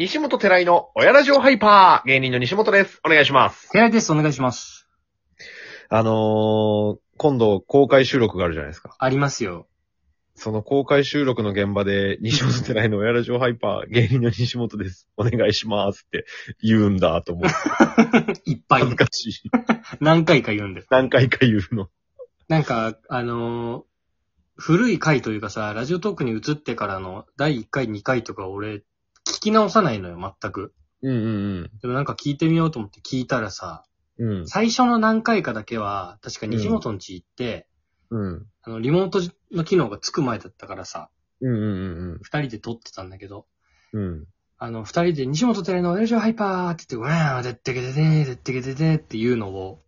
西本寺井の親ラジオハイパー、芸人の西本です。お願いします。寺井です。お願いします。あのー、今度公開収録があるじゃないですか。ありますよ。その公開収録の現場で、西本寺井の親ラジオハイパー、芸人の西本です。お願いしますって言うんだと思って。いっぱい恥ず。かしい。何回か言うんだよ。何回か言うの。なんか、あのー古い回というかさ、ラジオトークに移ってからの第1回、2回とか俺、聞き直さないのよ、全く。うんうんでもなんか聞いてみようと思って聞いたらさ、うん。うん。最初の何回かだけは、確か西本ん家行って、うん。あの、リモートの機能がつく前だったからさ、うんうん二人で撮ってたんだけど、うん。うん。あの、二人で西本寺のラジオハイパーって言って、ウェーン、でってけでででってけででっていうのを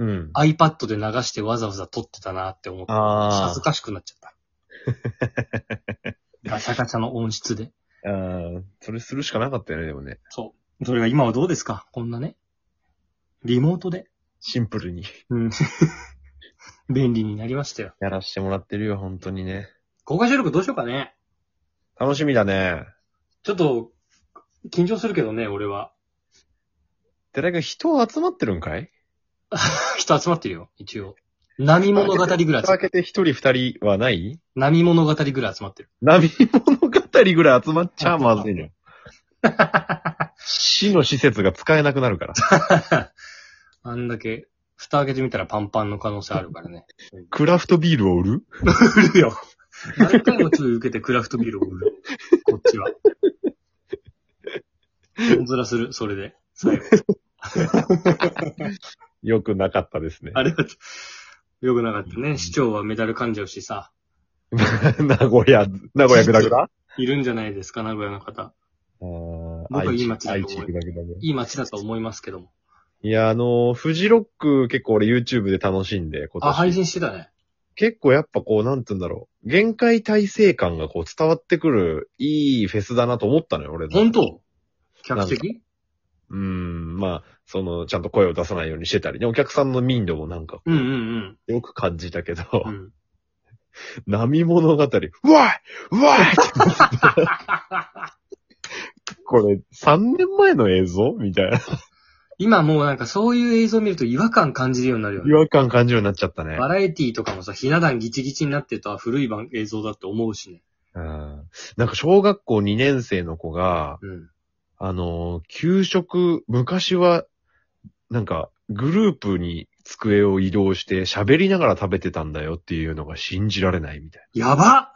うん。iPad で流してわざわざ撮ってたなって思って、あ恥ずかしくなっちゃった。ガチャガチャの音質で。あーそれするしかなかったよね、でもね。そう。それが今はどうですか？こんなね。リモートで。シンプルに。うん。便利になりましたよ。やらしてもらってるよ、本当にね。公開収録どうしようかね。楽しみだね。ちょっと、緊張するけどね、俺は。寺井君人集まってるんかい？人集まってるよ、一応。波物語ぐらい集ま開ってる。けて一人二人はない？波物語ぐらい集まってる。波物語ぐらい集まっちゃまずいのよ。市の施設が使えなくなるから。あんだけ、蓋開けてみたらパンパンの可能性あるからね。クラフトビールを売る？売るよ。何回も注意受けてクラフトビールを売る。こっちは。おずらする、それで。最後。よくなかったですね。あれは、よくなかったね。市長はメダル噛んじゃうしさ。名古屋、名古屋グダグダ？いるんじゃないですか、名古屋の方。僕はいい街だと愛思う知グダグダで。いい街だと思いますけども。いや、あのー、フジロック結構俺 YouTube で楽しんで、今あ、配年。信してたね。結構やっぱこう、なんて言うんだろう。限界体制感がこう伝わってくる、いいフェスだなと思ったのよ、俺。本当？客席？うーん、まあ、その、ちゃんと声を出さないようにしてたりね、お客さんの民度もなんか、うんうんよく感じたけど、うん。うん。波物語、うわいうわい これ、3年前の映像？みたいな。今もうなんかそういう映像を見ると違和感感じるようになるよね違。和感感じるようになっちゃったね。バラエティとかもさ、ひな壇ギチギチになってるとは古い番映像だって思うしね。うんなんか小学校2年生の子が、うん。あのー給食、昔は、なんか、グループに机を移動して喋りながら食べてたんだよっていうのが信じられないみたいやば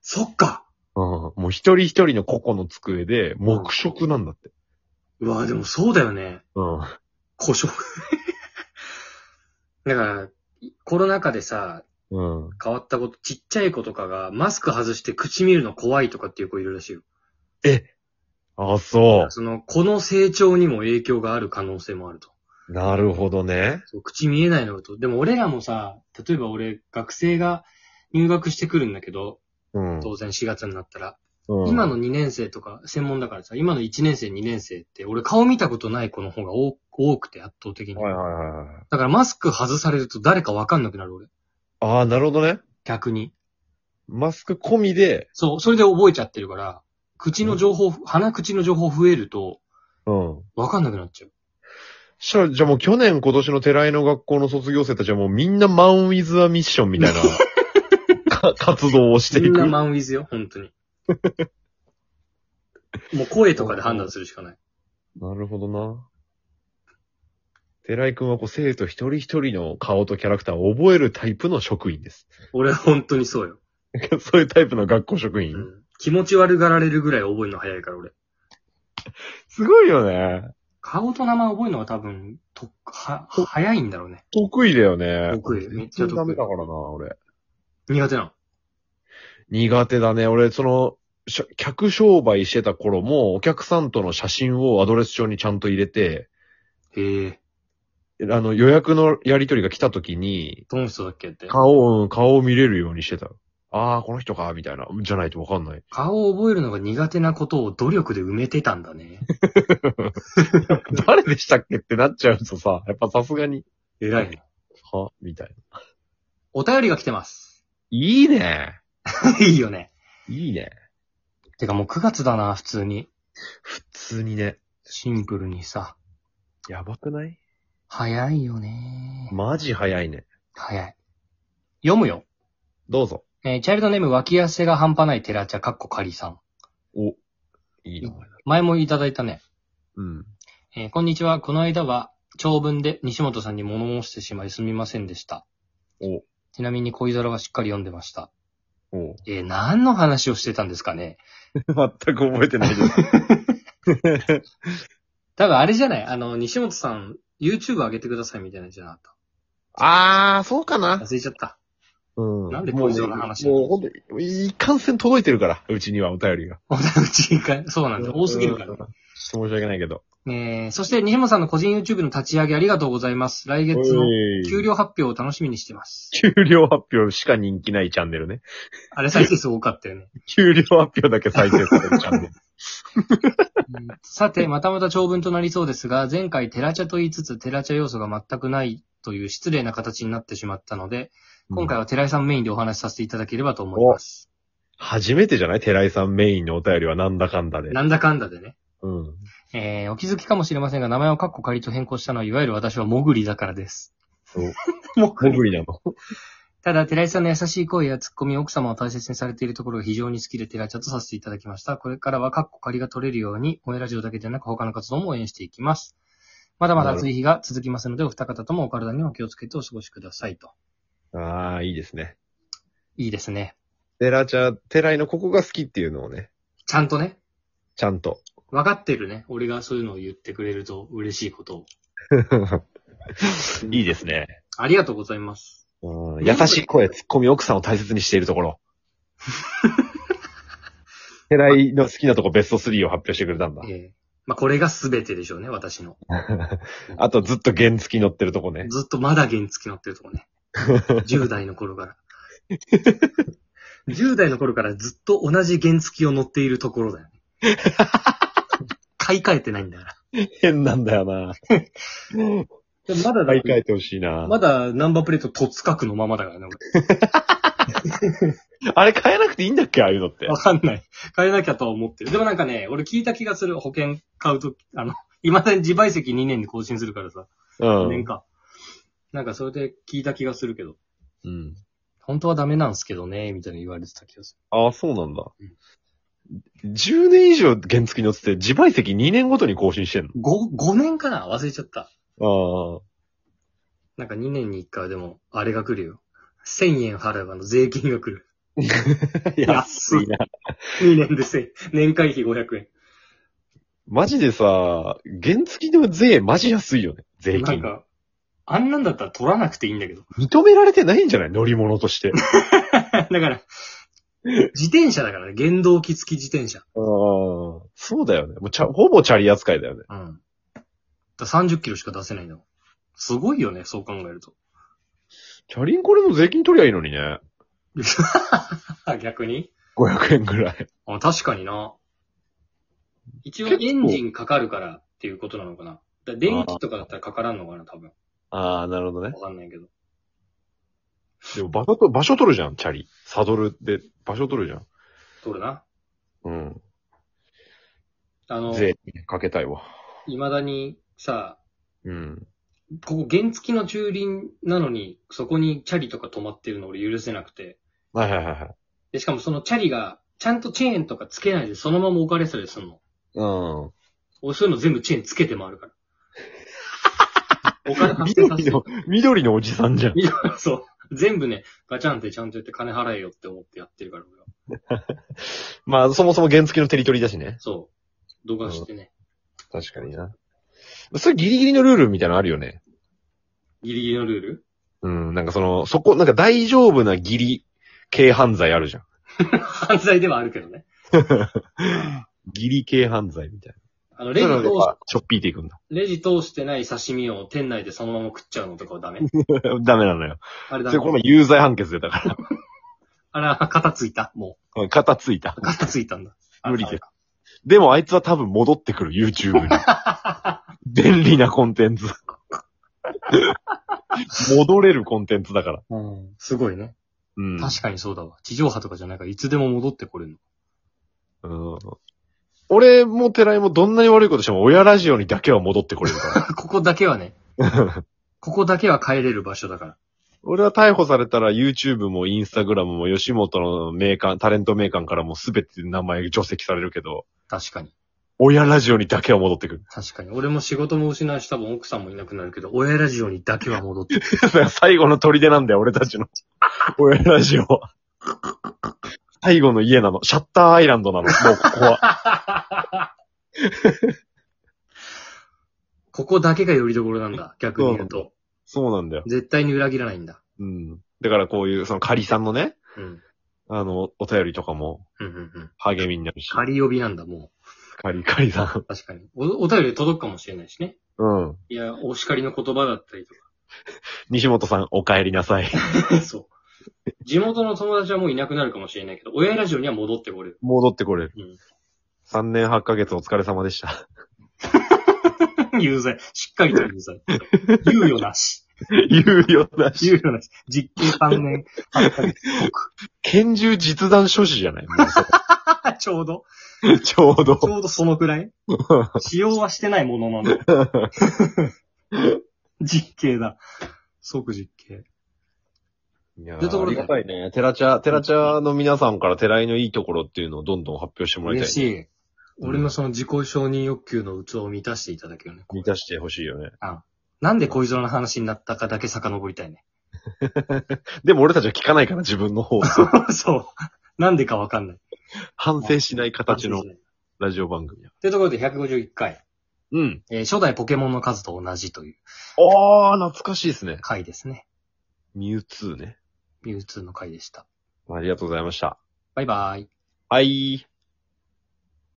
そっかな。うん。もう一人一人の個々の机で、黙食なんだって。うわでもそうだよね。うん。故障。だから、コロナ禍でさ、うん。変わったこと、ちっちゃい子とかがマスク外して口見るの怖いとかっていう子いるらしいよ。あ、そその、子の成長にも影響がある可能性もあると。う。なるほどね。そう口見えないのと。でも俺らもさ、例えば俺、学生が入学してくるんだけど、うん。当然4月になったら。うん今の2年生とか、専門だからさ、今の1年生、2年生って、俺顔見たことない子の方が多多くて圧倒的に。はいはいはいはい。だからマスク外されると誰かわかんなくなる俺。ああ、なるほどね。逆に。マスク込みで、そう、それで覚えちゃってるから、口の情報、鼻口の情報増えると、うん。わかんなくなっちゃう。じゃあ、じゃあもう去年今年の寺井の学校の卒業生たちはもうみんなマンウィズアミッションみたいな か活動をしていく。みんなマンウィズよ、本当に。もう声とかで判断するしかない。なるほどな。寺井くんはこう生徒一人一人の顔とキャラクターを覚えるタイプの職員です。俺は本当にそうよ。そういうタイプの学校職員。うん、気持ち悪がられるぐらい覚えるの早いから俺。すごいよね。顔と名前覚えるのが多分、と、は、早いんだろうね。得意だよね。得意めっちゃ得意ダメだからな、俺。苦手なの？苦手だね。俺、その、しゃ客商売してた頃も、お客さんとの写真をアドレス帳にちゃんと入れて、へえ。あの、予約のやり取りが来た時に、どの人だっけって。顔、うん顔を見れるようにしてた。ああ、この人か、みたいな。じゃないとわかんない。顔を覚えるのが苦手なことを努力で埋めてたんだね。誰でしたっけってなっちゃうとさ、やっぱさすがに、偉いね。はみたいな。お便りが来てます。いいね。いいよね。いいね。てかもう9月だな、普通に。普通にね。シンプルにさ。やばくない？早いよね。マジ早いね。早い。読むよ。どうぞ。えーチャイルドネーム脇汗が半端ないテラチャ、かっこかりさん。お。いい名前だ。前もいただいたね。うん。えーこんにちは。この間は長文で西本さんに物申してしまいすみませんでした。お。ちなみに恋空はしっかり読んでました。お。えー何の話をしてたんですかね 全く覚えてないです。多分あれじゃない？あの、西本さん、YouTube 上げてくださいみたいなじゃなかっあー、そうかた。な。忘れちゃった。うん。なんでもうこいつの話もうほんと、いかんせん届いてるから、うちにはお便りが。おうちが、そうなんだ。多すぎるからね。申し訳ないけど。えー、そして、西本さんの個人 YouTube の立ち上げありがとうございます。来月の給料発表を楽しみにしてます。給料発表しか人気ないチャンネルね。あれ再生数多かったよね。給料発表だけ再生されるチャンネル。さて、またまた長文となりそうですが、前回テラチャと言いつつテラチャ要素が全くないという失礼な形になってしまったので、今回は寺井さんメインでお話しさせていただければと思います。初めてじゃない寺井さんメインのお便りはなんだかんだで。なんだかんだでね。うん。えー、お気づきかもしれませんが、名前をカッコ仮と変更したのは、いわゆる私はモグリだからです。お モグリりなの？ただ、寺井さんの優しい声やツッコミ、奥様を大切にされているところが非常に好きでテラチャとさせていただきました。これからはカッコ仮が取れるように、親ラジオだけでなく他の活動も応援していきます。まだまだ暑い日が続きますので、お二方ともお体にお気をつけてお過ごしくださいと。あー、いいですね。いいですね。寺茶、寺井のここが好きっていうのをね、ちゃんとね、ちゃんと。分かってるね。俺がそういうのを言ってくれると嬉しいことを。いいですね。ありがとうございます。うん優しい声、ツッコミ、奥さんを大切にしているところ。寺井の好きなとこベスト3を発表してくれたんだえ。えまあ、これが全てでしょうね、私の。あとずっと原付き乗ってるとこね。ずっとまだ原付き乗ってるとこね。10代の頃から。10代の頃からずっと同じ原付きを乗っているところだよね。買い替えてないんだから。変なんだよな。でもまだだ買い替えてほしいな。まだナンバープレート凸角のままだからね、あれ変えなくていいんだっけああいうのって俺。わ。かんない。変えなきゃとは思ってる。でもなんかね、俺聞いた気がする。保険買うとき、あの、今だに自賠責2年で更新するからさ。う年か。なんかそれで聞いた気がするけど。ん。本当はダメなんすけどね、みたいな言われてた気がすああ、そうなんだ。10年以上原付き乗ってて、自賠責2年ごとに更新してんの？る。5、5年かな？忘れちゃった。ああ。なんか2年に1回はでも、あれが来るよ。1000円払えばの税金が来る。安いな。2年で1000年会費500円。マジでさ、原付きの税マジ安いよね。税金。なんか、あんなんだったら取らなくていいんだけど。認められてないんじゃない？乗り物として。だから、自転車だからね、原動機付き自転車。ああ。そうだよね。もうちゃ、ほぼチャリ扱いだよね。うん。だから30キロしか出せないんだもん。すごいよね、そう考えると。チャリンコでも税金取りゃいいのにね。逆に？500円ぐらい。あ確かにな。一応結構エンジンかかるからっていうことなのかな。だから電気とかだったらかからんのかな、多分。ああ、なるほどね。わかんないけど。でも場所と、場所取るじゃん、チャリ。サドルで場所取るじゃん。取るな。うん。あの、税かけたいわ。未だにさ、うん。ここ原付きの駐輪なのに、そこにチャリとか止まってるの俺許せなくて。はいはいはいはい。で、しかもそのチャリが、ちゃんとチェーンとかつけないでそのまま置かれてたりするの。うん。俺そういうの全部チェーンつけて回るから。お金発生させて 緑の、緑のおじさんじゃん。緑 そう。全部ね、ガチャンってちゃんとやって金払えよって思ってやってるから、俺は。まあ、そもそも原付のテリトリーだしね。そう。動画してね。確かにな。それギリギリのルールみたいなのあるよね。ギリギリのルール？うん。なんかその、そこ、なんか大丈夫なギリ系犯罪あるじゃん。犯罪ではあるけどね。ギリ系犯罪みたいあの、レな。ジ通し、ちょっぴいていくんだ。レジ通してない刺身を店内でそのまま食っちゃうのとかはダメ ダメなのよ。あれだで、この前有罪判決出たかあら、肩ついた？もら。肩ついた。う。肩ついたんだ。無理ですでもあいつは多分戻ってくる、YouTube に。便利なコンテンツ。戻れるコンテンツだから。うん。すごいね。うん。確かにそうだわ。地上波とかじゃないからいつでも戻ってこれるの。うん。俺も寺井もどんなに悪いことしても親ラジオにだけは戻ってこれるから。ここだけはね、ここだけは帰れる場所だから。俺は逮捕されたら YouTube も Instagram も吉本の名鑑、タレント名鑑からもすべて名前除籍されるけど、確かに。親ラジオにだけは戻ってくる。確かに。俺も仕事も失うし、多分奥さんもいなくなるけど、親ラジオにだけは戻ってる。だから最後の砦なんだよ、俺たちの。親ラジオは。最後の家なの。シャッターアイランドなの。もうここは。ここだけが拠り所なんだ。逆に言うと。そうなんだよ。絶対に裏切らないんだ。うん。だからこういう、その仮さんのね、うん。あの、お便りとかもうんうんうん。励みになるし。仮呼びなんだ、も仮、仮さん。う。確かに。お、お便り届くかもしれないしね。うん。いや、お叱りの言葉だったりと 西本さん、お帰りなさい。か。そう。地元の友達はもういなくなるかもしれないけど、親ラジオには戻ってこれる。戻ってこれる。うん。3年8ヶ月お疲れ様でした。有罪。しっかりと有罪。猶予なし。言うよなし。猶予なし。実刑3年8ヶ月。拳銃実弾所持じゃない？もうそこちょうど、ちょうどち。ょうどそのくらい？使用はしてないものなの。実刑だ。即実刑。いやー、でところでありがたいね。テラチャ、テラチャの皆さんから寺井のいいところっていうのをどんどん発表してもらいたい。嬉しい。俺のその自己承認欲求の器を満たしていただけるね。満たしてほしいよね。なんで恋空の話になったかだけ遡りたいね。でも俺たちは聞かないから自分の方。そう。なんでかわかんない。反省しない形のラジオ番組だ。というところで151回、うん。えー初代ポケモンの数と同じというあー、懐かしいですね。回ですね。ミュウツーね。ミュウツーの回でした。ありがとうございました。バイバイ。はい。